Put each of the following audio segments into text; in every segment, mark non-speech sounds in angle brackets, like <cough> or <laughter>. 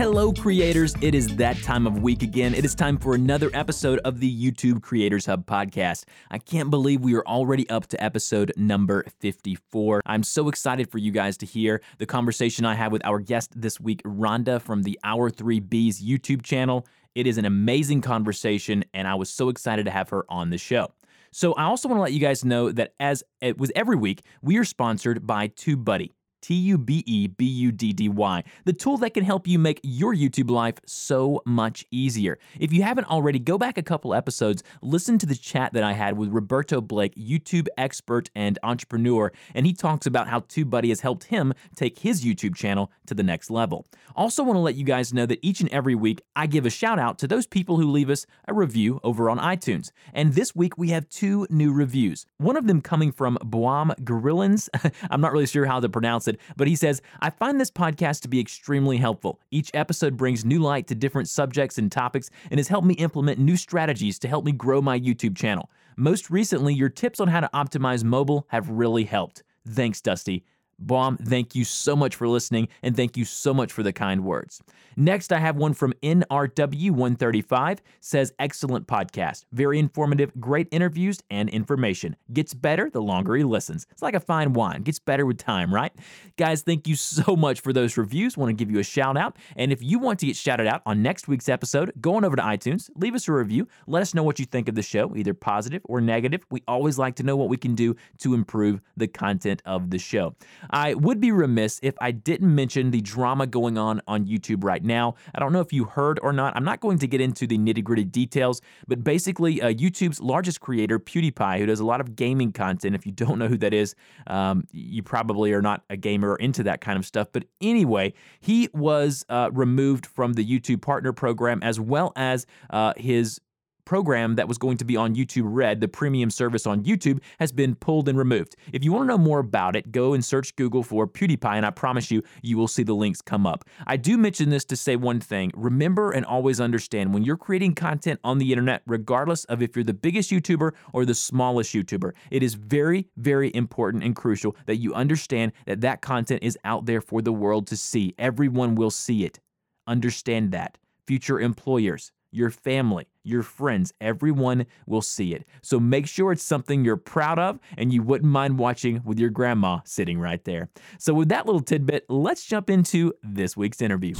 Hello, creators. It is that time of week again. It is time for another episode of the YouTube Creators Hub podcast. I can't believe we are already up to episode number 54. I'm so excited for you guys to hear the conversation I had with our guest this week, Rhonda from the Our Three Bs YouTube channel. It is an amazing conversation, and I was so excited to have her on the show. So, I also want to let you guys know that as it was every week, we are sponsored by TubeBuddy. T U B E B U D D Y, the tool that can help you make your YouTube life so much easier. If you haven't already, go back a couple episodes, listen to the chat that I had with Roberto Blake, YouTube expert and entrepreneur, and he talks about how TubeBuddy has helped him take his YouTube channel to the next level. Also, want to let you guys know that each and every week I give a shout out to those people who leave us a review over on iTunes. And this week we have two new reviews. One of them coming from Boam Gorillans. <laughs> I'm not really sure how to pronounce it, but he says, I find this podcast to be extremely helpful. Each episode brings new light to different subjects and topics and has helped me implement new strategies to help me grow my YouTube channel. Most recently, your tips on how to optimize mobile have really helped. Thanks, Dusty. Baum, thank you so much for listening and thank you so much for the kind words. Next, I have one from NRW135 says excellent podcast, very informative, great interviews and information. Gets better the longer he listens. It's like a fine wine, gets better with time, right? Guys, thank you so much for those reviews. Want to give you a shout out. And if you want to get shouted out on next week's episode, go on over to iTunes, leave us a review, let us know what you think of the show, either positive or negative. We always like to know what we can do to improve the content of the show. I would be remiss if I didn't mention the drama going on on YouTube right now. I don't know if you heard or not. I'm not going to get into the nitty gritty details, but basically, uh, YouTube's largest creator, PewDiePie, who does a lot of gaming content. If you don't know who that is, um, you probably are not a gamer or into that kind of stuff. But anyway, he was uh, removed from the YouTube Partner Program as well as uh, his program that was going to be on YouTube Red, the premium service on YouTube, has been pulled and removed. If you want to know more about it, go and search Google for PewDiePie, and I promise you, you will see the links come up. I do mention this to say one thing remember and always understand when you're creating content on the internet, regardless of if you're the biggest YouTuber or the smallest YouTuber, it is very, very important and crucial that you understand that that content is out there for the world to see. Everyone will see it. Understand that. Future employers, your family, your friends, everyone will see it. So make sure it's something you're proud of and you wouldn't mind watching with your grandma sitting right there. So, with that little tidbit, let's jump into this week's interview.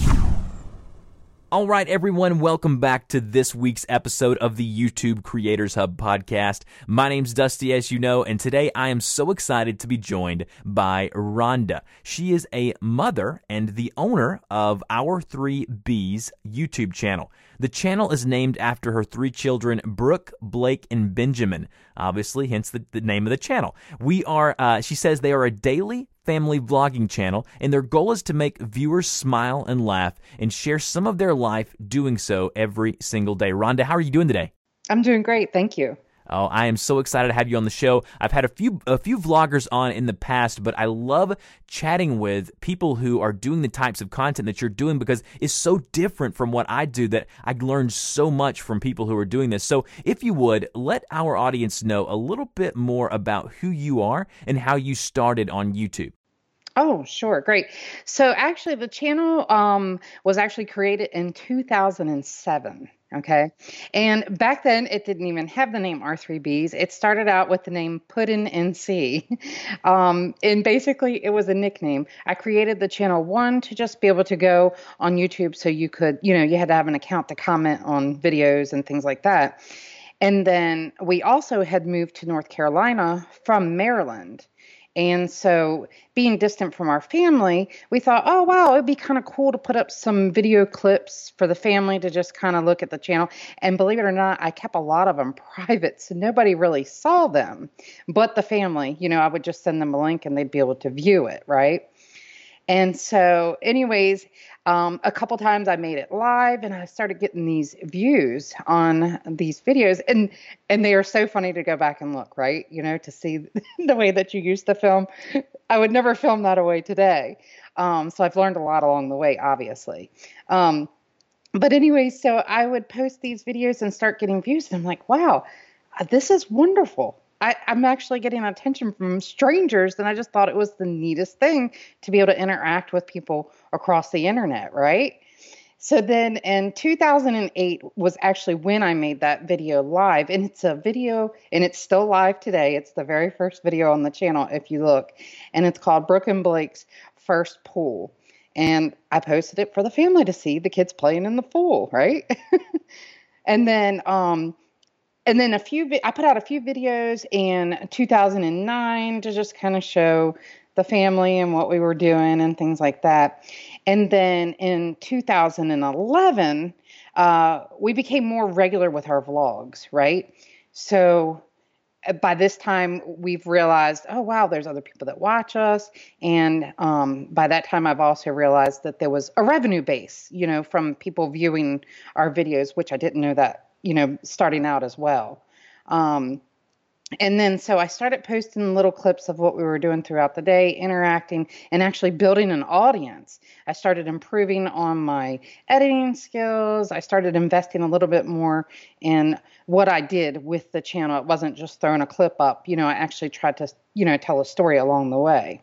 All right, everyone, welcome back to this week's episode of the YouTube Creators Hub podcast. My name's Dusty, as you know, and today I am so excited to be joined by Rhonda. She is a mother and the owner of Our Three Bs YouTube channel. The channel is named after her three children, Brooke, Blake, and Benjamin. Obviously, hence the, the name of the channel. We are, uh, she says, they are a daily family vlogging channel, and their goal is to make viewers smile and laugh and share some of their life doing so every single day. Rhonda, how are you doing today? I'm doing great. Thank you. Oh, I am so excited to have you on the show. I've had a few a few vloggers on in the past, but I love chatting with people who are doing the types of content that you're doing because it's so different from what I do that I learned so much from people who are doing this. So, if you would, let our audience know a little bit more about who you are and how you started on YouTube. Oh, sure. Great. So actually the channel um, was actually created in 2007. Okay. And back then, it didn't even have the name R3Bs. It started out with the name Puddin NC. <laughs> Um, and basically, it was a nickname. I created the channel one to just be able to go on YouTube so you could, you know, you had to have an account to comment on videos and things like that. And then we also had moved to North Carolina from Maryland. And so, being distant from our family, we thought, oh, wow, it'd be kind of cool to put up some video clips for the family to just kind of look at the channel. And believe it or not, I kept a lot of them <laughs> private, so nobody really saw them but the family. You know, I would just send them a link and they'd be able to view it, right? And so, anyways, um, a couple times I made it live, and I started getting these views on these videos, and and they are so funny to go back and look, right? You know, to see <laughs> the way that you used to film. I would never film that away today. Um, so I've learned a lot along the way, obviously. Um, but anyway, so I would post these videos and start getting views, and I'm like, wow, this is wonderful. I, am actually getting attention from strangers, and I just thought it was the neatest thing to be able to interact with people across the internet, right? So then in 2008 was actually when I made that video live, and it's a video, and it's still live today. It's the very first video on the channel, if you look, and it's called Brooke and Blake's First Pool. And I posted it for the family to see the kids playing in the pool, right? <laughs> and then um, and then a few i put out a few videos in 2009 to just kind of show the family and what we were doing and things like that. And then in 2011 uh, we became more regular with our vlogs right? So uh, by this time we've realized oh wow there's other people that watch us. And um, by that time i've also realized that there was a revenue base you know from people viewing our videos which i didn't know that you know, starting out as well. Um, and then so I started posting little clips of what we were doing throughout the day, interacting and actually building an audience. I started improving on my editing skills. I started investing a little bit more in what I did with the channel. It wasn't just throwing a clip up, you know, I actually tried to, you know, tell a story along the way.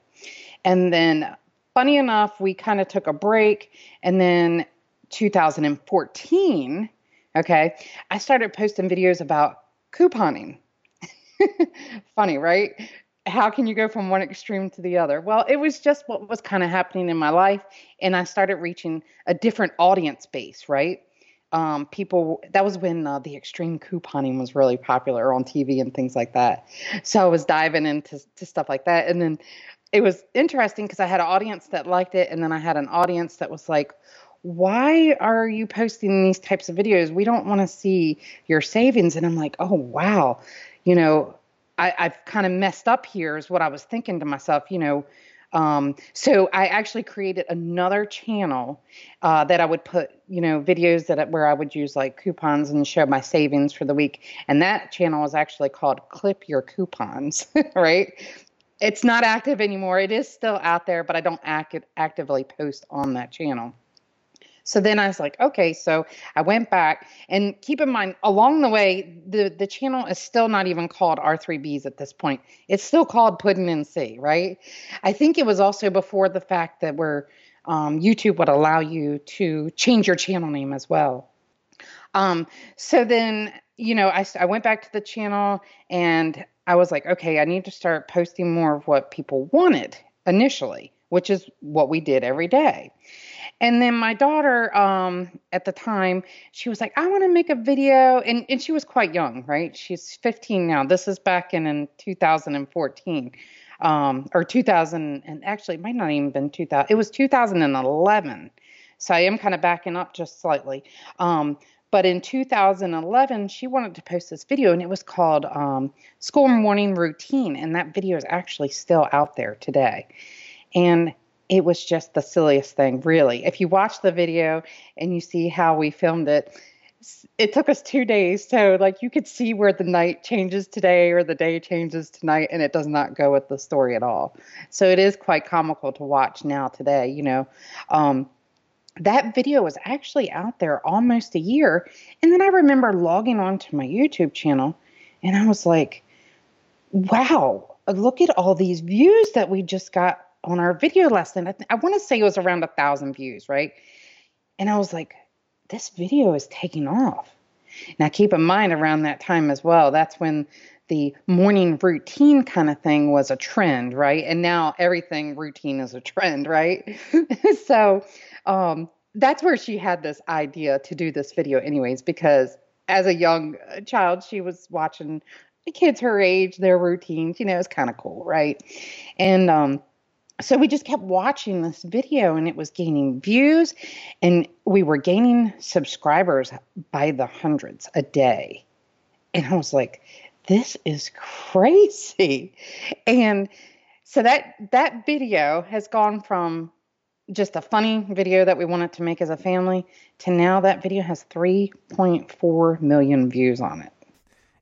And then funny enough, we kind of took a break and then 2014 Okay. I started posting videos about couponing. <laughs> Funny, right? How can you go from one extreme to the other? Well, it was just what was kind of happening in my life. And I started reaching a different audience base, right? Um, people, that was when uh, the extreme couponing was really popular on TV and things like that. So I was diving into to stuff like that. And then it was interesting because I had an audience that liked it. And then I had an audience that was like, why are you posting these types of videos? We don't want to see your savings. And I'm like, oh, wow. You know, I, have kind of messed up here, is what I was thinking to myself, you know. Um, so I actually created another channel uh, that I would put, you know, videos that where I would use like coupons and show my savings for the week. And that channel is actually called Clip Your Coupons, <laughs> right? It's not active anymore. It is still out there, but I don't act- actively post on that channel. So then I was like, okay, so I went back and keep in mind along the way, the, the channel is still not even called R3Bs at this point. It's still called Puddin' and C, right? I think it was also before the fact that where um, YouTube would allow you to change your channel name as well. Um, so then, you know, I, I went back to the channel and I was like, okay, I need to start posting more of what people wanted initially, which is what we did every day. And then my daughter, um, at the time, she was like, I want to make a video. And, and she was quite young, right? She's 15 now. This is back in, in 2014 um, or 2000. And actually, it might not even been 2000. It was 2011. So I am kind of backing up just slightly. Um, but in 2011, she wanted to post this video, and it was called um, School Morning Routine. And that video is actually still out there today. And it was just the silliest thing, really. If you watch the video and you see how we filmed it, it took us two days. So, like, you could see where the night changes today or the day changes tonight, and it does not go with the story at all. So, it is quite comical to watch now today, you know. Um, that video was actually out there almost a year. And then I remember logging onto my YouTube channel, and I was like, wow, look at all these views that we just got on our video lesson. I, th- I want to say it was around a thousand views, right? And I was like, this video is taking off. Now, keep in mind around that time as well, that's when the morning routine kind of thing was a trend, right? And now everything routine is a trend, right? <laughs> so um, that's where she had this idea to do this video, anyways, because as a young uh, child, she was watching kids her age, their routines, you know, it's kind of cool, right? And um, so we just kept watching this video and it was gaining views and we were gaining subscribers by the hundreds a day and i was like this is crazy and so that that video has gone from just a funny video that we wanted to make as a family to now that video has 3.4 million views on it.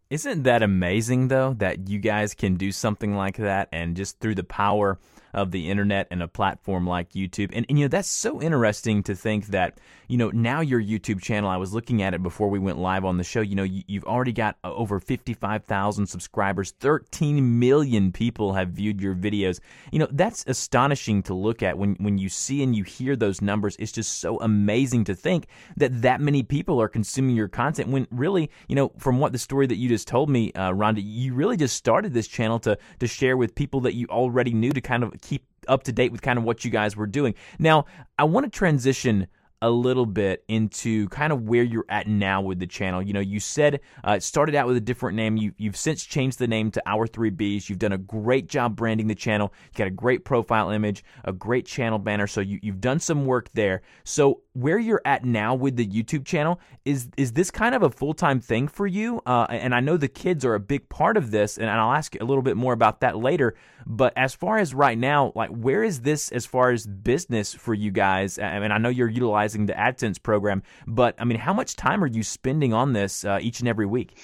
Isn't that amazing though that you guys can do something like that and just through the power of the internet and a platform like YouTube. And, and, you know, that's so interesting to think that, you know, now your YouTube channel, I was looking at it before we went live on the show, you know, you, have already got uh, over 55,000 subscribers, 13 million people have viewed your videos. You know, that's astonishing to look at when, when you see and you hear those numbers. It's just so amazing to think that that many people are consuming your content when really, you know, from what the story that you just told me, uh, Rhonda, you really just started this channel to, to share with people that you already knew to kind of keep up to date with kind of what you guys were doing. Now, I want to transition a little bit into kind of where you're at now with the channel. You know, you said uh, it started out with a different name. You, you've since changed the name to Our 3Bs. You've done a great job branding the channel. You got a great profile image, a great channel banner. So you, you've done some work there. So where you're at now with the YouTube channel is is this kind of a full time thing for you? Uh, and I know the kids are a big part of this, and I'll ask a little bit more about that later. But as far as right now, like where is this as far as business for you guys? I mean, I know you're utilizing the AdSense program, but I mean, how much time are you spending on this uh, each and every week?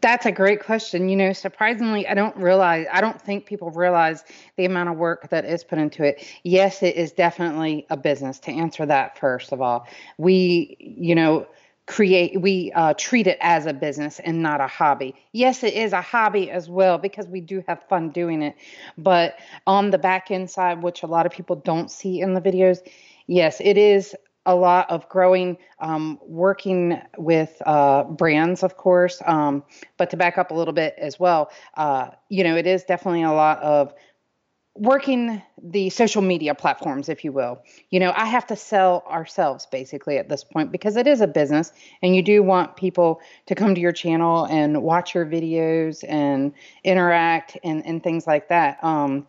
That's a great question. You know, surprisingly, I don't realize, I don't think people realize the amount of work that is put into it. Yes, it is definitely a business to answer that first of all. We, you know, create we uh, treat it as a business and not a hobby yes it is a hobby as well because we do have fun doing it but on the back end side which a lot of people don't see in the videos yes it is a lot of growing um, working with uh, brands of course um, but to back up a little bit as well uh, you know it is definitely a lot of working the social media platforms, if you will. You know, I have to sell ourselves basically at this point because it is a business and you do want people to come to your channel and watch your videos and interact and, and things like that. Um,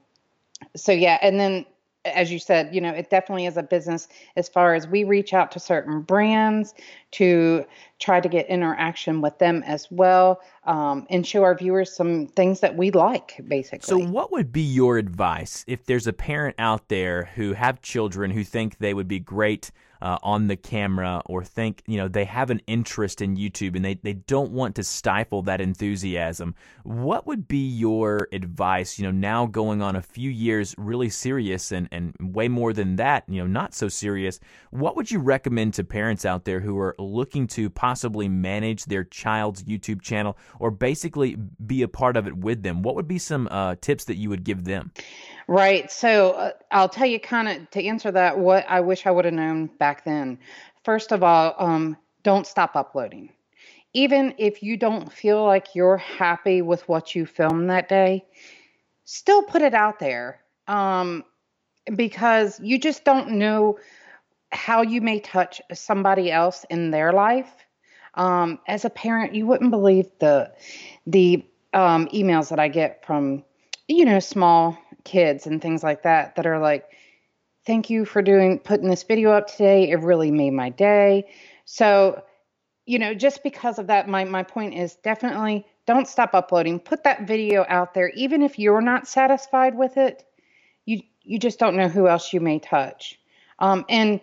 so yeah, and then as you said, you know, it definitely is a business as far as we reach out to certain brands to try to get interaction with them as well um, and show our viewers some things that we like, basically. So, what would be your advice if there's a parent out there who have children who think they would be great uh, on the camera or think, you know, they have an interest in YouTube and they, they don't want to stifle that enthusiasm, what would be your advice, you know, now going on a few years really serious and, and way more than that, you know, not so serious? What would you recommend to parents out there who are looking to possibly manage their child's YouTube channel or basically be a part of it with them? What would be some uh, tips that you would give them? Right. So uh, I'll tell you kind of to answer that what I wish I would have known back then. First of all, um, don't stop uploading. Even if you don't feel like you're happy with what you filmed that day, still put it out there um, because you just don't know how you may touch somebody else in their life. Um, as a parent, you wouldn't believe the the um, emails that I get from you know small kids and things like that that are like, thank you for doing putting this video up today. It really made my day. So, you know, just because of that, my my point is definitely don't stop uploading. Put that video out there, even if you're not satisfied with it. You you just don't know who else you may touch. Um, and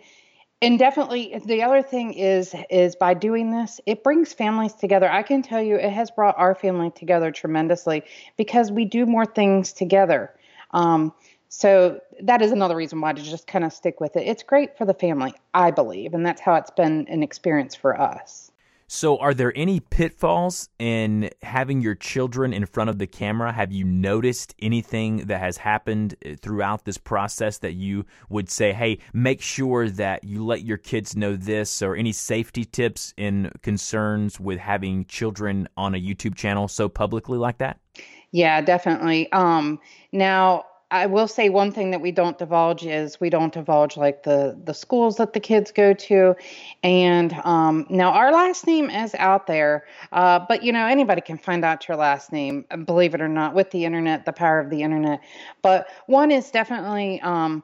and definitely the other thing is is by doing this it brings families together i can tell you it has brought our family together tremendously because we do more things together um, so that is another reason why to just kind of stick with it. It's great for the family, I believe, and that's how it's been an experience for us. So, are there any pitfalls in having your children in front of the camera? Have you noticed anything that has happened uh, throughout this process that you would say, hey, make sure that you let your kids know this, or any safety tips in concerns with having children on a YouTube channel so publicly like that? Yeah, definitely. Um, now, I will say one thing that we don't divulge is we don't divulge like the the schools that the kids go to, and um, now our last name is out there, uh, but you know anybody can find out your last name, believe it or not, with the internet, the power of the internet. But one is definitely um,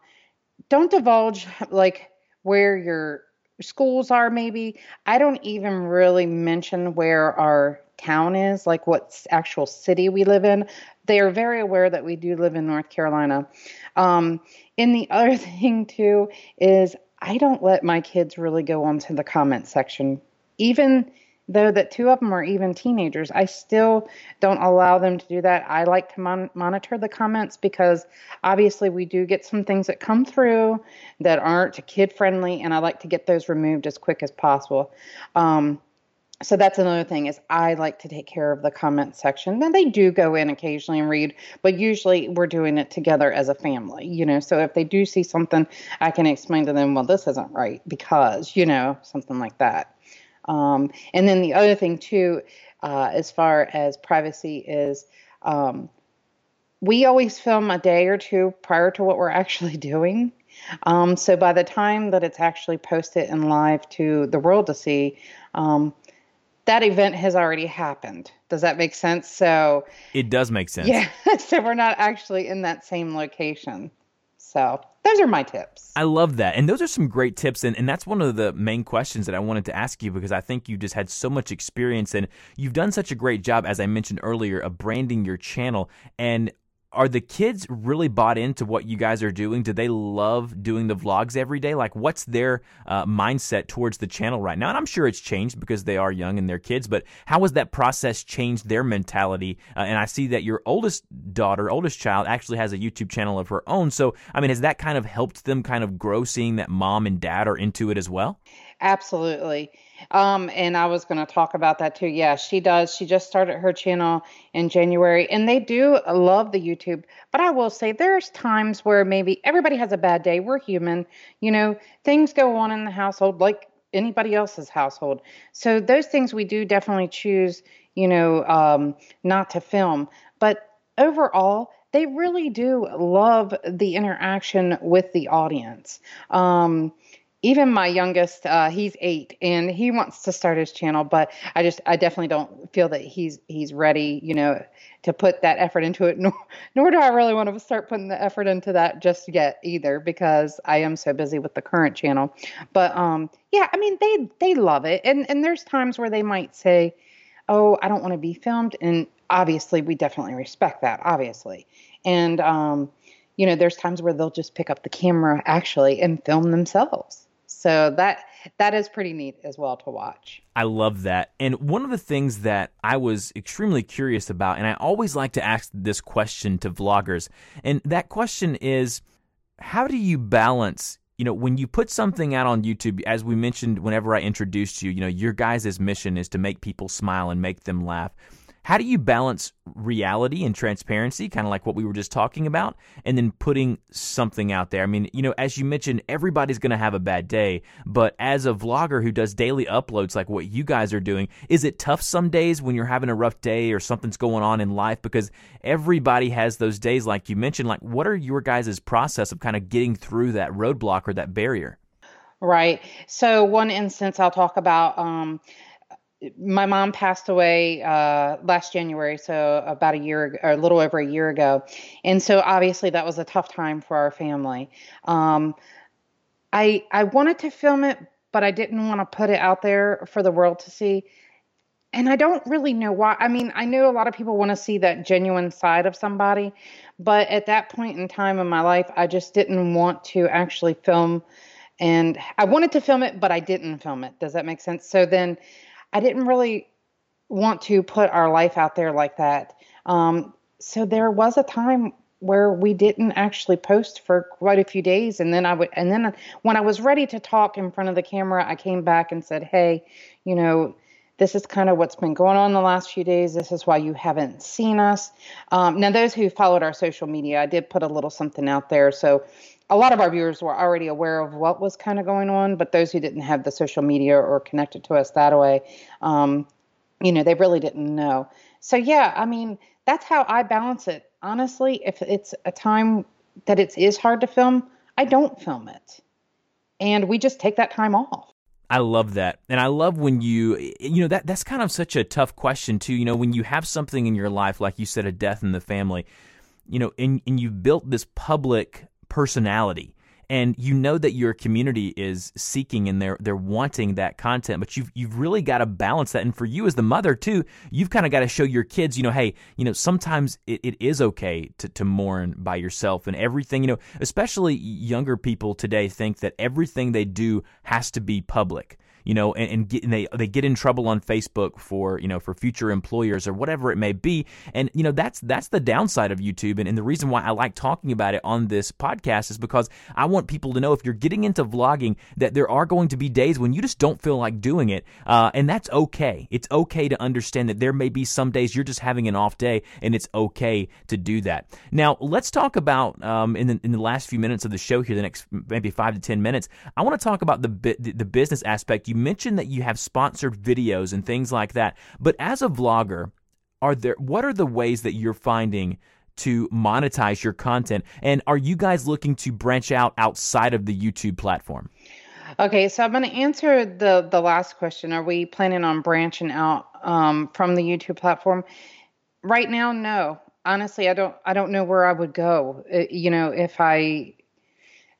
don't divulge like where your schools are. Maybe I don't even really mention where our town is, like what actual city we live in. They are very aware that we do live in North Carolina. Um, and the <laughs> other thing too is I don't let my kids really go onto the comment section, even though that two of them are even teenagers i still don't allow them to do that i like to mon- monitor the comments because obviously we do get some things that come through that aren't kid friendly and i like to get those removed as quick as possible um, so that's another thing is i like to take care of the comment section. Then they do go in occasionally and read but usually we're doing it together as a family you know? So if they do see something i can explain to them well this isn't right because you know something like that. Um, and then the other thing too, uh, as far as privacy is, um, we always film a day or two prior to what we're actually <laughs> doing. Um, so by the time that it's actually posted and live to the world to see, um, that event has already happened. Does that make sense? So it does make sense. Yeah. <laughs> so we're not actually in that same location. So those are my tips. I love that. And those are some great tips. And, and that's one of the main questions that I wanted to ask you because I think you just had so much experience and you've done such a great job, as I mentioned earlier, of branding your channel. And are the kids really bought into what you guys are doing? Do they love doing the vlogs every day? Like, what's their uh, mindset towards the channel right now? And I'm sure it's changed because they are young and they're kids, but how has that process changed their mentality? Uh, and I see that your oldest daughter, oldest child, actually has a YouTube channel of her own. So, I mean, has that kind of helped them kind of grow seeing that mom and dad are into it as well? Absolutely. Um, and I was going to talk about that too. Yeah, she does. She just started her channel in January, and they do love the YouTube. But I will say there's times where maybe everybody has a bad day. We're human. You know, things go on in the household like anybody else's household. So those things we do definitely choose, you know, um, not to film. But overall, they really do love the interaction with the audience. Um, even my youngest, uh, he's eight, and he wants to start his channel, but I just, I definitely don't feel that he's he's ready, you know, to put that effort into it. <laughs> Nor, nor do I really want to start putting the effort into that just yet either, because I am so busy with the current channel. But um, yeah, I mean, they they love it, and and there's times where they might say, "Oh, I don't want to be filmed," and obviously, we definitely respect that, obviously, and um, you know, there's times where they'll just pick up the camera actually and film themselves so that that is pretty neat as well to watch. I love that. And one of the things that I was extremely curious about, and I always like to ask this question to vloggers, and that question is how do you balance you know, when you put something out on YouTube, as we mentioned whenever I introduced you, you know, your guys' mission is to make people smile and make them laugh. How do you balance reality and transparency, kind of like what we were just talking about, and then putting something out there? I mean, you know, as you mentioned, everybody's going to have a bad day, but as a vlogger who does daily uploads like what you guys are doing, is it tough some days when you're having a rough day or something's going on in life? Because everybody has those days, like you mentioned. Like, what are your guys' process of kind of getting through that roadblock or that barrier? Right. So, one instance I'll talk about. Um, my mom passed away uh, last January, so about a year or a little over a year ago, and so obviously that was a tough time for our family. Um, I I wanted to film it, but I didn't want to put it out there for the world to see. And I don't really know why. I mean, I know a lot of people want to see that genuine side of somebody, but at that point in time in my life, I just didn't want to actually film. And I wanted to film it, but I didn't film it. Does that make sense? So then I didn't really want to put our life out there like that. Um, so there was a time where we didn't actually post for quite a few days and then I would and then when I was ready to talk in front of the camera I came back and said hey you know this is kind of what's been going on the last few days this is why you haven't seen us um, now those who followed our social media I did put a little something out there so a lot of our viewers were already aware of what was kind of going on, but those who didn't have the social media or connected to us that way, um, you know, they really didn't know. So yeah, I mean, that's how I balance it. Honestly, if it's a time that it is hard to film, I don't film it, and we just take that time off. I love that. And I love when you you know that that's kind of such a tough question too. You know, when you have something in your life like you said a death in the family, you know, and and you've built this public personality and you know that your community is seeking and they're they're wanting that content, but you've you've really got to balance that. And for you as the mother too, you've kind of got to show your kids, you know, hey, you know, sometimes it, it is okay to, to mourn by yourself and everything, you know, especially younger people today think that everything they do has to be public you know, and, and, get, and they they get in trouble on Facebook for you know for future employers or whatever it may be, and you know that's that's the downside of YouTube, and, and the reason why I like talking about it on this podcast is because I want people to know if you're getting into vlogging that there are going to be days when you just don't feel like doing it, uh, and that's okay. It's okay to understand that there may be some days you're just having an off day, and it's okay to do that. Now let's talk about um, in the in the last few minutes of the show here, the next maybe five to ten minutes. I want to talk about the the business aspect. You mentioned that you have sponsored videos and things like that. But as a vlogger, are there what are the ways that you're finding to monetize your content? And are you guys looking to branch out outside of the YouTube platform? Okay, so I'm going to answer the the last question. Are we planning on branching out um, from the YouTube platform? Right now, no. Honestly, I don't. I don't know where I would go. Uh, you know, if I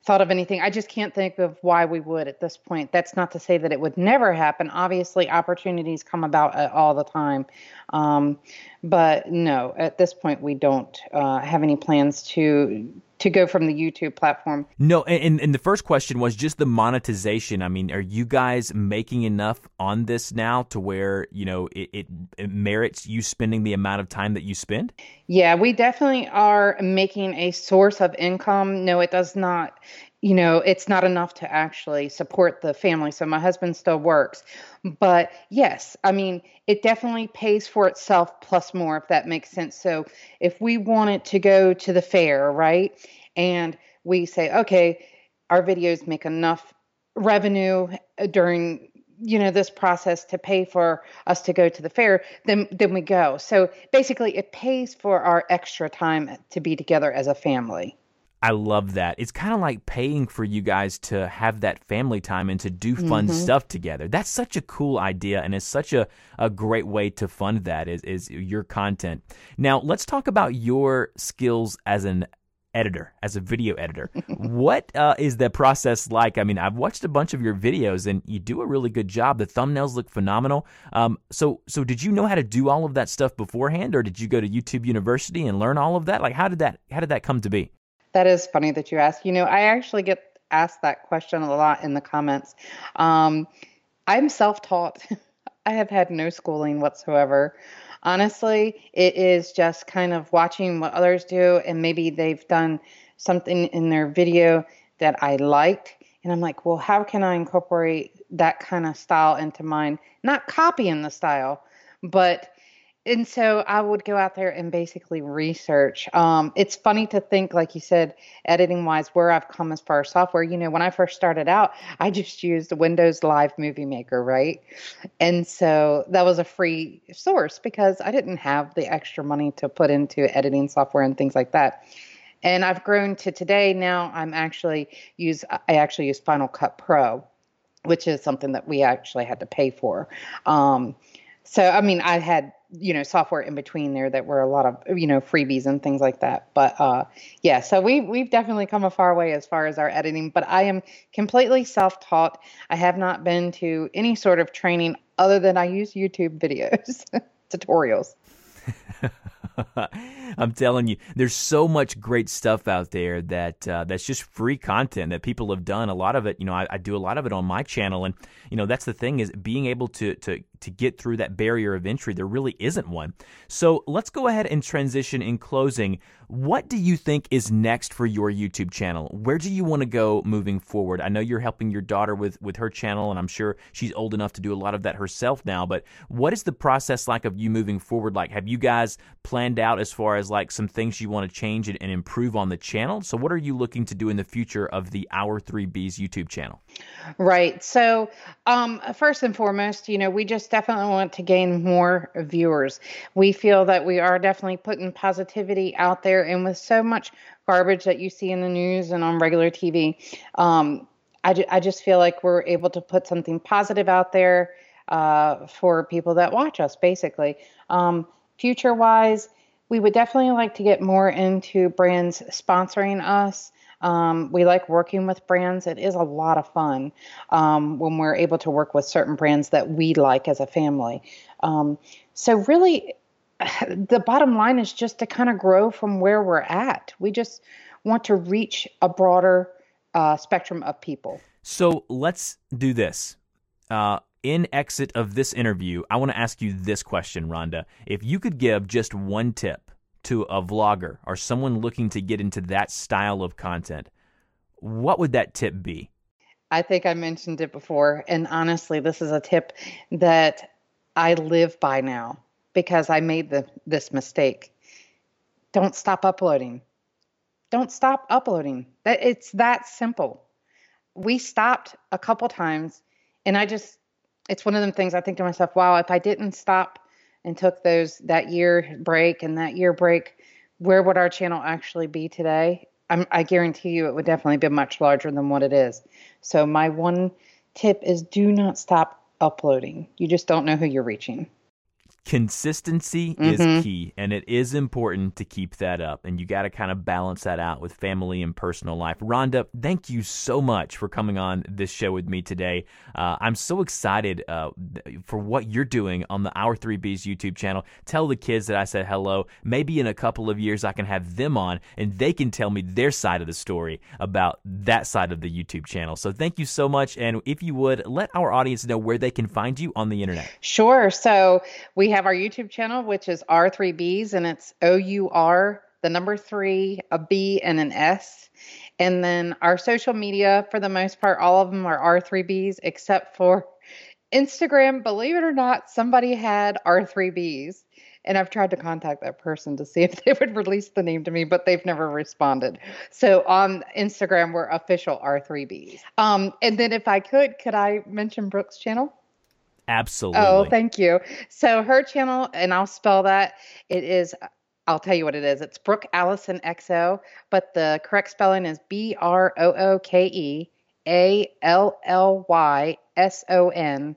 thought of anything. I just can't think of why we would at this point. That's not to say that it would never happen. Obviously, opportunities come about uh, all the time. Um, but no, at this point, we don't uh, have any plans to to go from the YouTube platform. No, and, and the first question was just the monetization. I mean, are you guys making enough on this now to where, you know, it, it, it, merits you spending the amount of time that you spend? Yeah, we definitely are making a source of income. No, it does not you know, it's not enough to actually support the family. So my husband still works. But yes, I mean, it definitely pays for itself plus more, if that makes sense. So if we wanted to go to the fair, right, and we say, okay, our videos make enough revenue uh, during you know this process to pay for us to go to the fair then then we go so basically it pays for our extra time to be together as a family I love that. It's kind of like paying for you guys to have that family time and to do fun mm-hmm. stuff together. That's such a cool idea and it's such a, a great way to fund that is, is your content. Now, let's talk about your skills as an editor, as a video editor. <laughs> what uh, is the process like? I mean, I've watched a bunch of your videos and you do a really good job. The thumbnails look phenomenal. Um, so, so did you know how to do all of that stuff beforehand or did you go to YouTube University and learn all of that? Like, how did that, how did that come to be? That is funny that you ask. You know, I actually get asked that question a lot in the comments. Um, I'm self taught, <laughs> I have had no schooling whatsoever. Honestly, it is just kind of watching what others do, and maybe they've done something in their video that I liked. And I'm like, well, how can I incorporate that kind of style into mine? Not copying the style, but and so I would go out there and basically research. Um, it's funny to think, like you said, editing wise, where I've come as far as software. You know, when I first started out, I just used Windows Live Movie Maker, right? And so that was a free source because I didn't have the extra money to put into editing software and things like that. And I've grown to today. Now I'm actually use I actually use Final Cut Pro, which is something that we actually had to pay for. Um, so I mean, I had you know software in between there that were a lot of you know freebies and things like that. But uh yeah so we we've definitely come a far way as far as our editing but i am completely self-taught. I have not been to any sort of training other than i use youtube videos <laughs> tutorials. <laughs> I'm telling you, there's so much great stuff out there that uh, that's just free content that people have done. A lot of it, you know, I, I, do a lot of it on my channel, and you know, that's the thing is being able to to to get through that barrier of entry. There really isn't one. So let's go ahead and transition in closing. What do you think is next for your YouTube channel? Where do you want to go moving forward? I know you're helping your daughter with with her channel, and I'm sure she's old enough to do a lot of that herself now. But what is the process like of you moving forward? Like, have you guys planned out as far as like some things you want to change and, and improve on the channel? So, what are you looking to do in the future of the Our Three Bs YouTube channel? Right. So, um, first and foremost, you know, we just definitely want to gain more viewers. We feel that we are definitely putting positivity out there, and with so much garbage that you see in the news and on regular TV, um, I, ju- I just feel like we're able to put something positive out there uh, for people that watch us, basically. Um, future wise, we would definitely like to get more into brands sponsoring us. Um, we like working with brands. It is a lot of fun um, when we're able to work with certain brands that we like as a family. Um, so, really, <sighs> the bottom line is just to kind of grow from where we're at. We just want to reach a broader uh, spectrum of people. So, let's do this. Uh, in exit of this interview, I want to ask you this question, Rhonda. If you could give just one tip to a vlogger or someone looking to get into that style of content, what would that tip be? I think I mentioned it before. And honestly, this is a tip that I live by now because I made the, this mistake. Don't stop uploading. Don't stop uploading. It's that simple. We stopped a couple times and I just it's one of them things I think to myself, wow, if I didn't stop and took those that year break and that year break, where would our channel actually be today? I'm, I guarantee you it would definitely be much larger than what it is. So my one tip is do not stop uploading. You just don't know who you're reaching. Consistency mm-hmm. is key, and it is important to keep that up. And you got to kind of balance that out with family and personal life. Rhonda, thank you so much for coming on this show with me today. Uh, I'm so excited uh, for what you're doing on the Our 3Bs YouTube channel. Tell the kids that I said hello. Maybe in a couple of years, I can have them on and they can tell me their side of the story about that side of the YouTube channel. So thank you so much. And if you would, let our audience know where they can find you on the internet. Sure. So we have have our YouTube channel, which is R3Bs, and it's O U R, the number three, a B, and an S. And then our social media, for the most part, all of them are R3Bs, except for Instagram. Believe it or not, somebody had R3Bs. And I've tried to contact that person to see <laughs> if they would release the name to me, but they've never responded. So on Instagram, we're official R3Bs. Um, and then if I could, could I mention Brooke's channel? Oh, Absolutely. Oh, thank you. So her channel, and I'll spell that. It is. I'll tell you what it is. It's Brooke Allyson XO, but the correct spelling is B R O O K E A L L Y S O N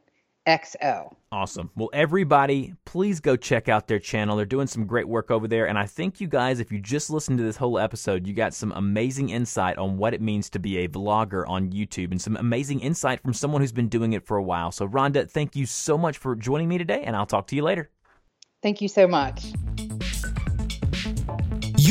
XO. Awesome. Well, everybody, please go check out their channel. They're doing some great work over there. And I think you guys, if you just listened to this whole episode, you got some amazing insight on what it means to be a vlogger on YouTube and some amazing insight from someone who's been doing it for a while. So, Rhonda, thank you so much for joining me today, and I'll talk to you later. Thank you so much.